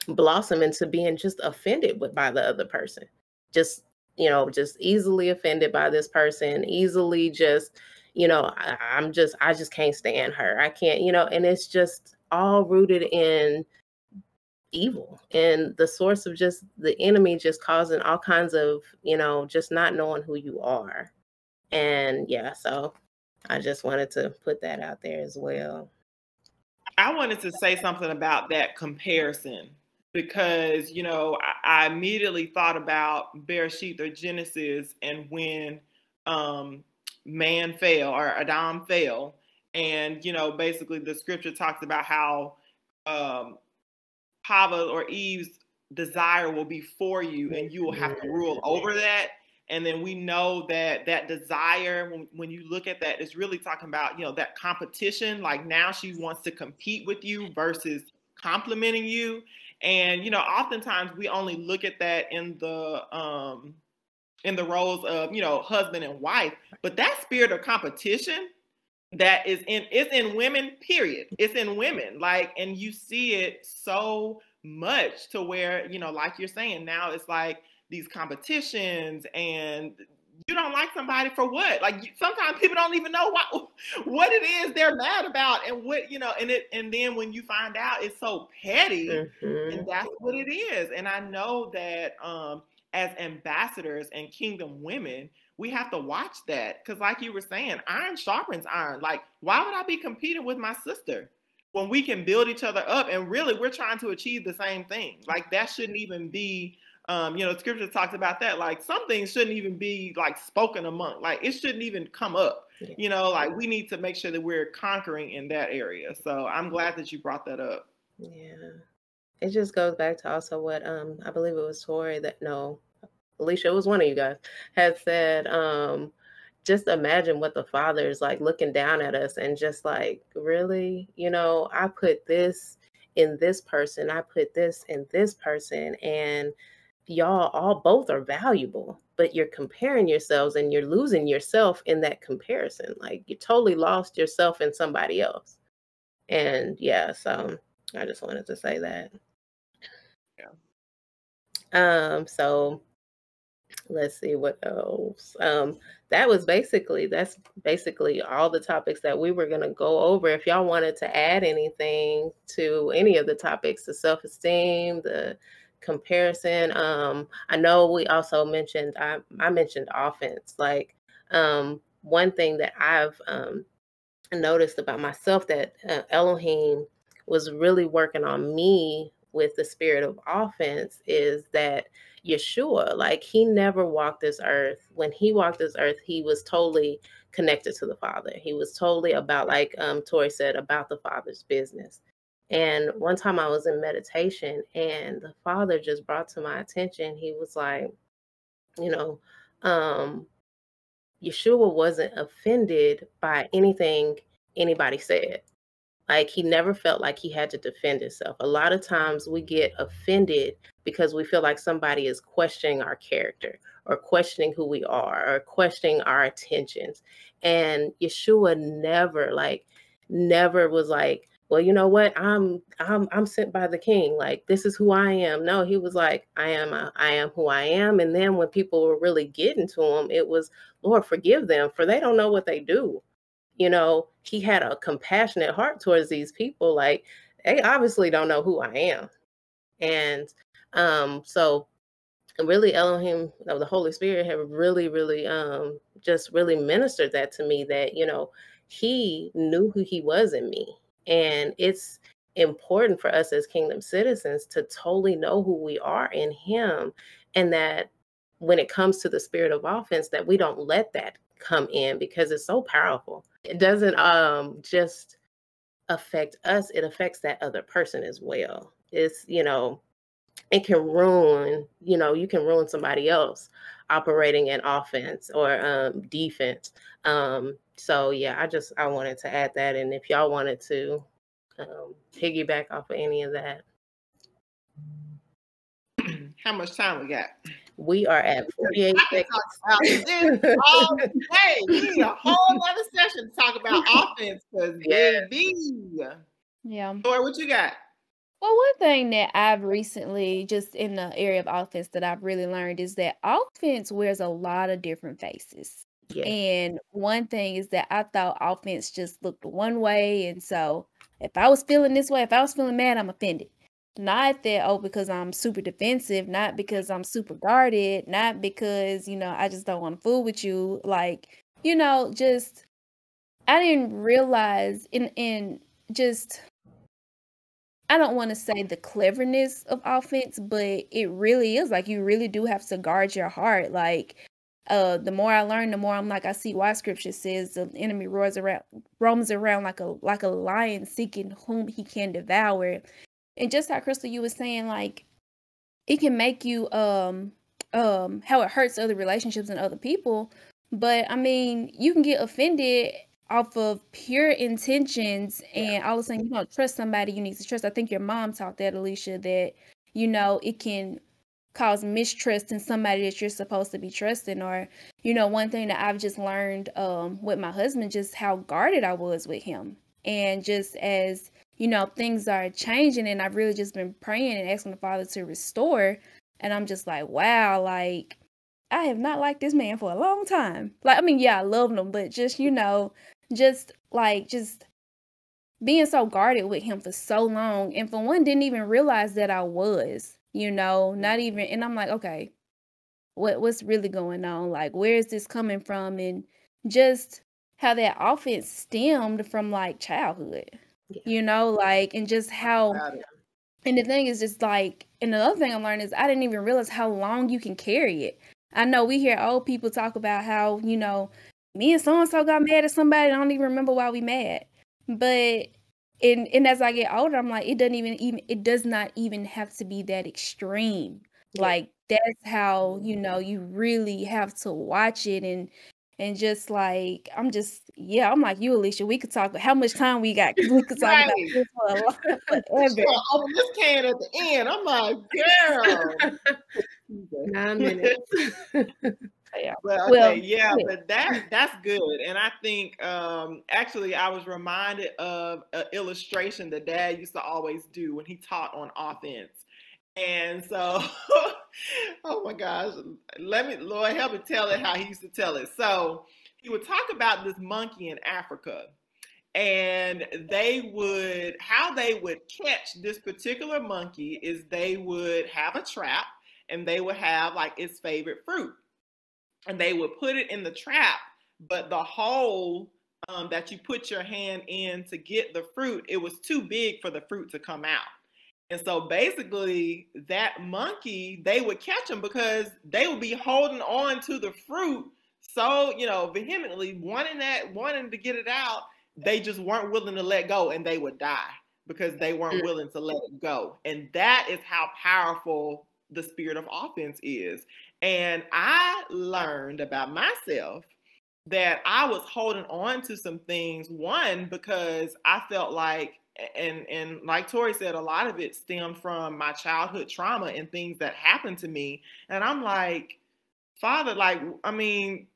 blossom into being just offended with by the other person. Just you know just easily offended by this person easily just you know I, i'm just i just can't stand her. I can't you know and it's just all rooted in evil and the source of just the enemy just causing all kinds of you know just not knowing who you are. And yeah so i just wanted to put that out there as well.
I wanted to say something about that comparison because you know I, I immediately thought about Bereshit or Genesis and when um, man fell or Adam fell, and you know basically the scripture talks about how um, Hava or Eve's desire will be for you, and you will have to rule over that. And then we know that that desire, when, when you look at that, is really talking about, you know, that competition. Like now she wants to compete with you versus complimenting you. And, you know, oftentimes we only look at that in the, um, in the roles of, you know, husband and wife, but that spirit of competition that is in, it's in women, period. It's in women. Like, and you see it so much to where, you know, like you're saying, now it's like, these competitions and you don't like somebody for what like sometimes people don't even know what [laughs] what it is they're mad about and what you know and it and then when you find out it's so petty
mm-hmm.
and that's what it is and i know that um as ambassadors and kingdom women we have to watch that because, like you were saying, iron sharpens iron. Like, why would I be competing with my sister when we can build each other up? And really, we're trying to achieve the same thing. Like, that shouldn't even be. Um, you know, scripture talks about that. Like some things shouldn't even be like spoken among. Like it shouldn't even come up. You know, like we need to make sure that we're conquering in that area. So I'm glad that you brought that up.
Yeah. It just goes back to also what um I believe it was Tori that no, Alicia, it was one of you guys, had said, um, just imagine what the father is like looking down at us and just like, really, you know, I put this in this person, I put this in this person, and y'all all both are valuable, but you're comparing yourselves and you're losing yourself in that comparison. Like you totally lost yourself in somebody else. And yeah, so I just wanted to say that. Yeah. Um, so let's see what else. Um, that was basically that's basically all the topics that we were gonna go over. If y'all wanted to add anything to any of the topics, the self-esteem, the comparison, um, I know we also mentioned I, I mentioned offense. Like um, one thing that I've um, noticed about myself that uh, Elohim was really working on me with the spirit of offense is that Yeshua, like he never walked this earth. When he walked this earth, he was totally connected to the Father. He was totally about, like um, Tori said, about the Father's business. And one time I was in meditation, and the Father just brought to my attention, he was like, you know, um, Yeshua wasn't offended by anything anybody said. Like he never felt like he had to defend himself. A lot of times we get offended because we feel like somebody is questioning our character or questioning who we are or questioning our intentions. And Yeshua never like never was like, well, you know what? I'm I'm I'm sent by the king. Like this is who I am. No, he was like, I am a, I am who I am. And then when people were really getting to him, it was, Lord, forgive them for they don't know what they do you know, he had a compassionate heart towards these people. Like they obviously don't know who I am. And um, so really Elohim, the Holy Spirit have really, really um just really ministered that to me that, you know, he knew who he was in me. And it's important for us as kingdom citizens to totally know who we are in him and that when it comes to the spirit of offense that we don't let that come in because it's so powerful. It doesn't um just affect us it affects that other person as well. It's you know it can ruin you know you can ruin somebody else operating in offense or um defense. Um so yeah i just i wanted to add that and if y'all wanted to um piggyback off of any of that.
How much time we got
we are at 48
seconds. [laughs] all day. We need a whole other session to talk about [laughs] offense because baby.
Yeah.
Or what you got?
Well, one thing that I've recently, just in the area of offense, that I've really learned is that offense wears a lot of different faces. Yeah. And one thing is that I thought offense just looked one way. And so if I was feeling this way, if I was feeling mad, I'm offended. Not that, oh, because I'm super defensive, not because I'm super guarded, not because, you know, I just don't want to fool with you. Like, you know, just I didn't realize in in just I don't want to say the cleverness of offense, but it really is like you really do have to guard your heart. Like uh the more I learn, the more I'm like I see why scripture says the enemy roars around roams around like a like a lion seeking whom he can devour and just how crystal you was saying like it can make you um um how it hurts other relationships and other people. But i mean you can get offended off of pure intentions and all of a sudden you don't trust somebody you need to trust. I think your mom taught that alicia that you know it can cause mistrust in somebody that you're supposed to be trusting. Or you know one thing that i've just learned um with my husband just how guarded i was with him. And just as you know, things are changing and I've really just been praying and asking the Father to restore. And I'm just like, wow, like I have not liked this man for a long time. Like, I mean, yeah, I love him, but just, you know, just like, just being so guarded with him for so long. And for one, didn't even realize that I was, you know, not even, and I'm like, okay, what what's really going on? Like where is this coming from? And just how that offense stemmed from like childhood. Yeah. You know, like and just how and the thing is just like and the other thing I learned is I didn't even realize how long you can carry it. I know we hear old people talk about how, you know, me and so and so got mad at somebody, I don't even remember why we mad. But and and as I get older, I'm like, it doesn't even even it does not even have to be that extreme. Yeah. Like that's how you know you really have to watch it and and just like I'm just yeah I'm like you Alicia we could talk how much time we got? We could talk right. about this for a
lot [laughs] [laughs] open this can at the end. I'm like girl. [laughs] Nine minutes. Yeah. Well, okay, well, yeah, yeah, but that that's good and I think um actually I was reminded of an illustration that dad used to always do when he taught on offense and so, [laughs] oh my gosh, let me, Lord, help me tell it how he used to tell it. So he would talk about this monkey in Africa and they would, how they would catch this particular monkey is they would have a trap and they would have like its favorite fruit and they would put it in the trap, but the hole um, that you put your hand in to get the fruit, it was too big for the fruit to come out. And so basically, that monkey, they would catch him because they would be holding on to the fruit so, you know, vehemently, wanting that, wanting to get it out. They just weren't willing to let go and they would die because they weren't mm. willing to let it go. And that is how powerful the spirit of offense is. And I learned about myself that I was holding on to some things. One, because I felt like and and like Tori said, a lot of it stemmed from my childhood trauma and things that happened to me. And I'm like, Father, like, I mean,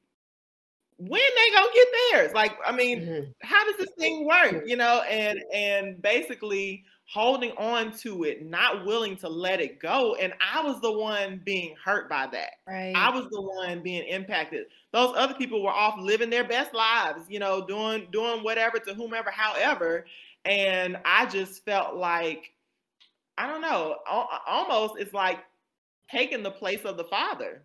when they gonna get theirs? Like, I mean, mm-hmm. how does this thing work? You know, and and basically holding on to it, not willing to let it go. And I was the one being hurt by that. Right. I was the one being impacted. Those other people were off living their best lives, you know, doing doing whatever to whomever, however. And I just felt like, I don't know, almost it's like taking the place of the father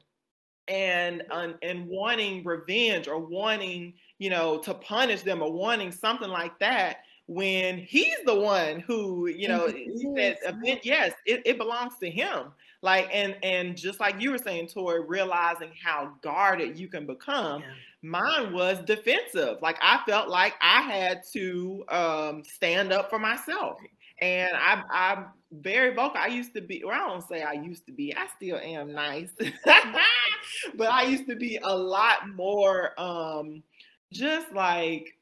and and wanting revenge or wanting you know to punish them or wanting something like that when he's the one who you know he said yes it, it belongs to him like and and just like you were saying tori realizing how guarded you can become yeah. mine was defensive. Like i felt like i had to um, stand up for myself. And I, i'm very vocal. I used to be well i don't say i used to be. I still am nice. [laughs] But i used to be a lot more um just like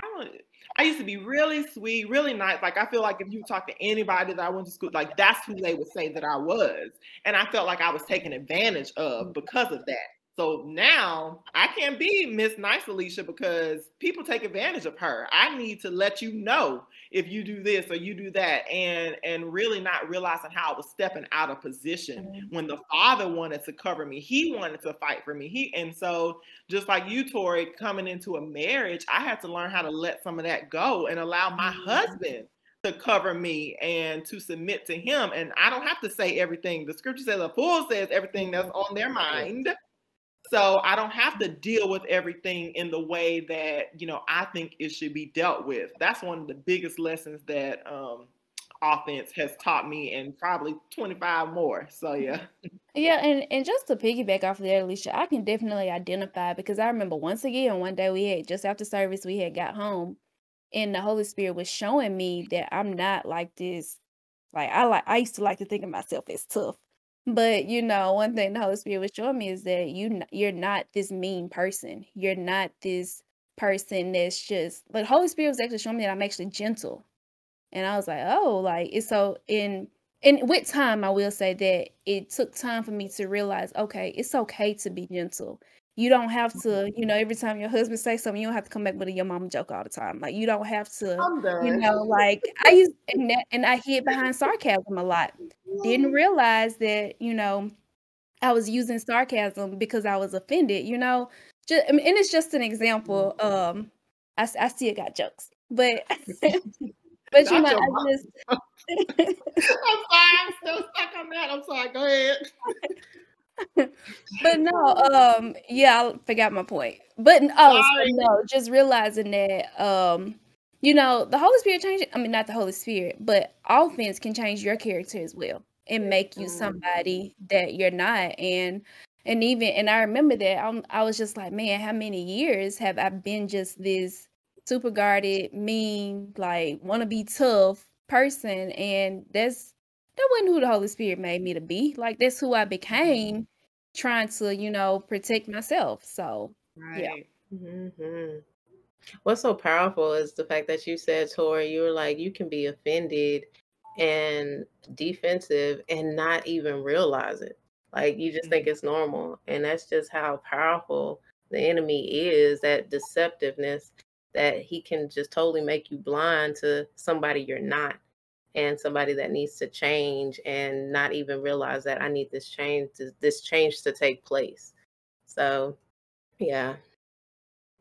i don't I used to be really sweet, really nice. Like I feel like if you talk to anybody that I went to school, like that's who they would say that I was. And I felt like I was taken advantage of mm. because of that. So now I can't be Miss Nice Alicia because people take advantage of her. I need to let you know if you do this or you do that, and and really not realizing how I was stepping out of position mm-hmm. when the father wanted to cover me. He wanted to fight for me. He and so just like you, Tori, coming into a marriage, I had to learn how to let some of that go and allow my mm-hmm. husband to cover me and to submit to him. And I don't have to say everything. The scripture says a fool says everything that's on their mind. So I don't have to deal with everything in the way that, you know, I think it should be dealt with. That's one of the biggest lessons that um, offense has taught me and probably 25 more. So yeah.
Yeah, and, and just to piggyback off of that, Alicia, I can definitely identify because I remember once again, one day we had just after service, we had got home and the Holy Spirit was showing me that I'm not like this. Like I like I used to like to think of myself as tough. But you know, one thing the Holy Spirit was showing me is that you you're not this mean person. You're not this person that's just like Holy Spirit was actually showing me that I'm actually gentle. And I was like, oh, like it's so in and with time I will say that it took time for me to realize, okay, it's okay to be gentle. You don't have mm-hmm. to, you know, every time your husband say something, you don't have to come back with a your mama joke all the time. Like you don't have to, you know, like I used and that, and I hid behind sarcasm a lot. Didn't mm-hmm. realize that, you know, I was using sarcasm because I was offended, you know. Just I mean, and it's just an mm-hmm. example. Um, I, I still got jokes, but [laughs] [laughs] but you know, I just. [laughs]
I'm sorry, I'm still stuck on that. I'm sorry. Go ahead. [laughs]
but no, um, yeah, I forgot my point. But oh, so no, just realizing that, um, you know, the Holy Spirit changes I mean, not the Holy Spirit, but offense can change your character as well and make you somebody that you're not. And and even and I remember that I'm, I was just like, man, how many years have I been just this super guarded, mean, like want to be tough person? And that's that wasn't who the Holy Spirit made me to be. Like that's who I became, trying to you know protect myself. So right. yeah.
Mm-hmm. What's so powerful is the fact that you said, Tori, you were like, you can be offended and defensive and not even realize it. Like you just think mm-hmm. it's normal. And that's just how powerful the enemy is that deceptiveness that he can just totally make you blind to somebody you're not and somebody that needs to change and not even realize that I need this change to, this change to take place. So yeah.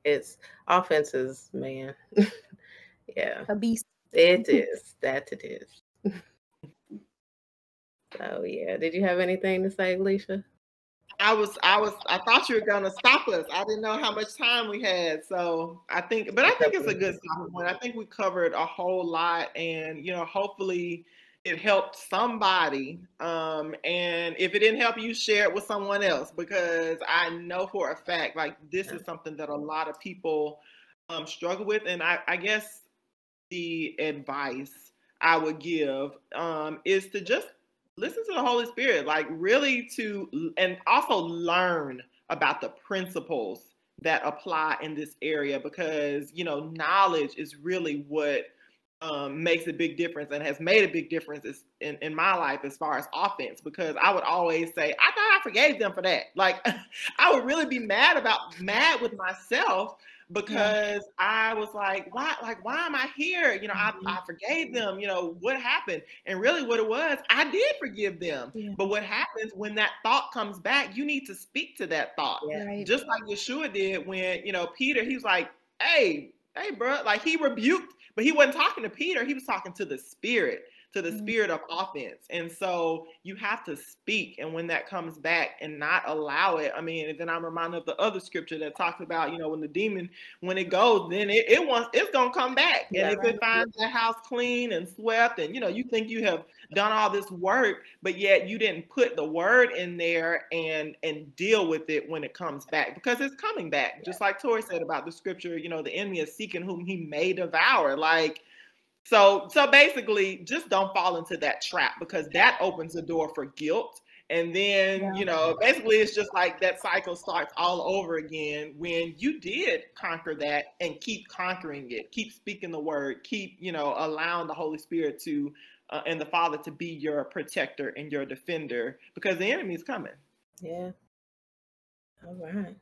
It's offenses, man. [laughs] yeah.
A beast.
It [laughs] is. that it is. [laughs] So yeah, did you have anything to say, Alicia?
I was, I was, I thought you were gonna stop us. I didn't know how much time we had, so I think, but I think it's a good point. I think we covered a whole lot, and you know, hopefully, it helped somebody. Um, and if it didn't help you, share it with someone else because I know for a fact, like this is something that a lot of people um, struggle with, and I, I guess the advice I would give um, is to just listen to the Holy Spirit, like really to, and also learn about the principles that apply in this area because, you know, knowledge is really what um, makes a big difference and has made a big difference in, in my life as far as offense because I would always say, I thought I forgave them for that. Like [laughs] I would really be mad about mad with myself because yeah. I was like, why, like, why am I here? You know, mm-hmm. I, I forgave them. You know, what happened? And really, what it was, I did forgive them. Yeah. But what happens when that thought comes back? You need to speak to that thought, yeah. just like Yeshua did when you know Peter. He's like, hey, hey, bro, like he rebuked, but he wasn't talking to Peter. He was talking to the Spirit to the mm-hmm. spirit of offense. And so you have to speak. And when that comes back and not allow it, I mean, and then I'm reminded of the other scripture that talks about, you know, when the demon, when it goes, then it, it wants, it's going to come back. And yeah, if right. it finds the house clean and swept, and, you know, you think you have done all this work, but yet you didn't put the word in there and, and deal with it when it comes back because it's coming back. Just like Tori said about the scripture, you know, the enemy is seeking whom he may devour. Like, so so basically just don't fall into that trap because that opens the door for guilt. And then, yeah. you know, basically it's just like that cycle starts all over again when you did conquer that and keep conquering it. Keep speaking the word, keep, you know, allowing the Holy Spirit to uh, and the Father to be your protector and your defender because the enemy is coming.
Yeah. All right.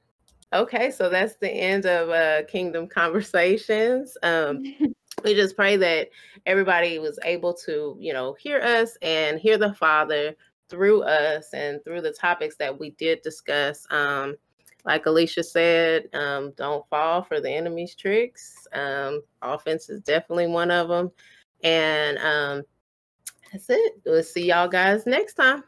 Okay, so that's the end of uh, Kingdom Conversations. Um, [laughs] we just pray that everybody was able to, you know, hear us and hear the Father through us and through the topics that we did discuss. Um, like Alicia said, um, don't fall for the enemy's tricks. Um, offense is definitely one of them. And um, that's it. We'll see y'all guys next time.